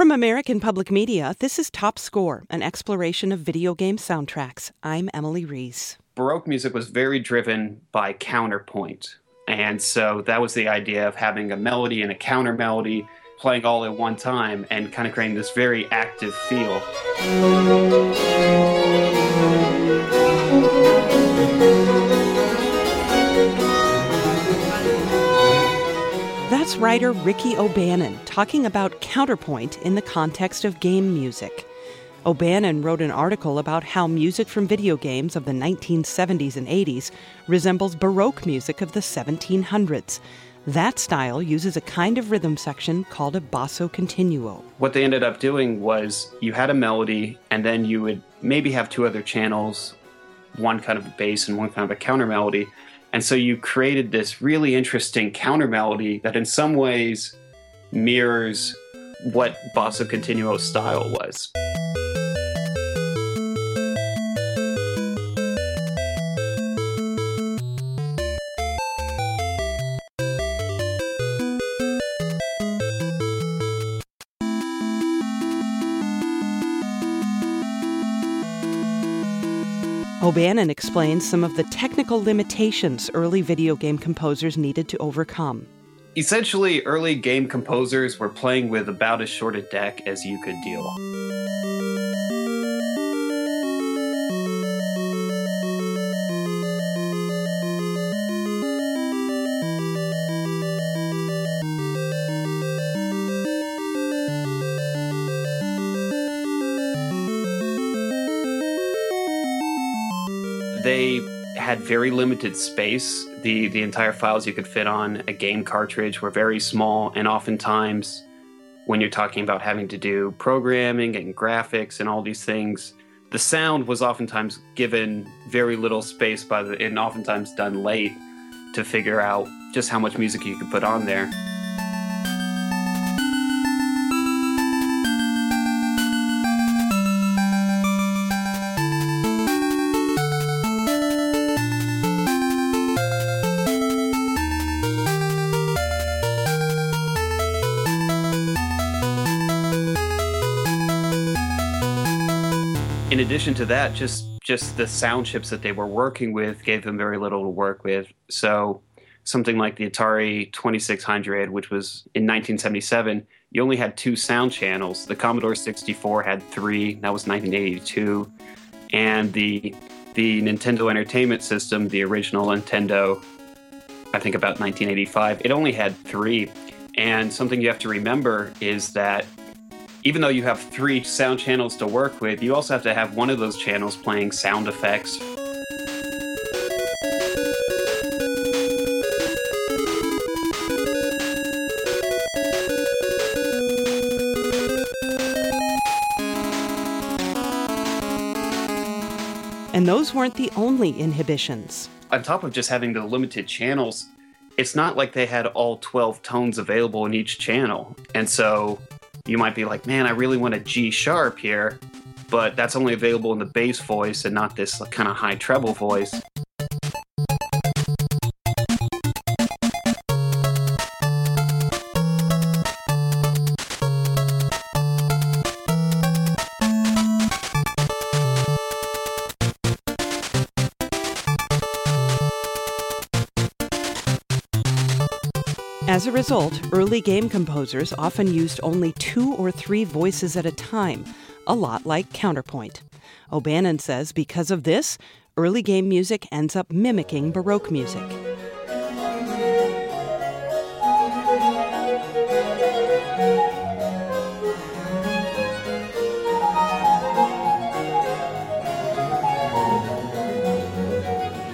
From American Public Media, this is Top Score, an exploration of video game soundtracks. I'm Emily Reese. Baroque music was very driven by counterpoint. And so that was the idea of having a melody and a counter melody playing all at one time and kind of creating this very active feel. Writer Ricky O'Bannon talking about counterpoint in the context of game music. O'Bannon wrote an article about how music from video games of the 1970s and 80s resembles Baroque music of the 1700s. That style uses a kind of rhythm section called a basso continuo. What they ended up doing was you had a melody, and then you would maybe have two other channels, one kind of a bass and one kind of a counter melody. And so you created this really interesting counter melody that, in some ways, mirrors what basso continuo style was. O'Bannon explains some of the technical limitations early video game composers needed to overcome. Essentially, early game composers were playing with about as short a deck as you could deal. They had very limited space. The the entire files you could fit on a game cartridge were very small, and oftentimes, when you're talking about having to do programming and graphics and all these things, the sound was oftentimes given very little space by the and oftentimes done late to figure out just how much music you could put on there. In addition to that, just just the sound chips that they were working with gave them very little to work with. So something like the Atari 2600, which was in 1977, you only had two sound channels. The Commodore 64 had three. That was 1982, and the the Nintendo Entertainment System, the original Nintendo, I think about 1985, it only had three. And something you have to remember is that even though you have three sound channels to work with, you also have to have one of those channels playing sound effects. And those weren't the only inhibitions. On top of just having the limited channels, it's not like they had all 12 tones available in each channel. And so you might be like, man, I really want a G sharp here, but that's only available in the bass voice and not this kind of high treble voice. As a result, early game composers often used only two or three voices at a time, a lot like counterpoint. O'Bannon says because of this, early game music ends up mimicking Baroque music.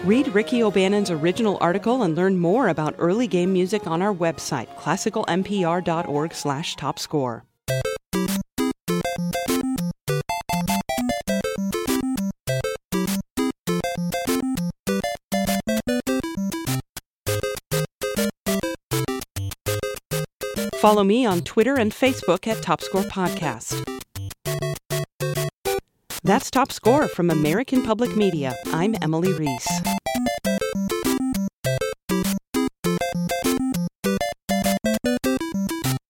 Read Ricky O'Bannon's original article and learn more about early game music on our website, classicalmpr.org slash topscore. Follow me on Twitter and Facebook at Topscore Podcast. That's Top Score from American Public Media. I'm Emily Reese.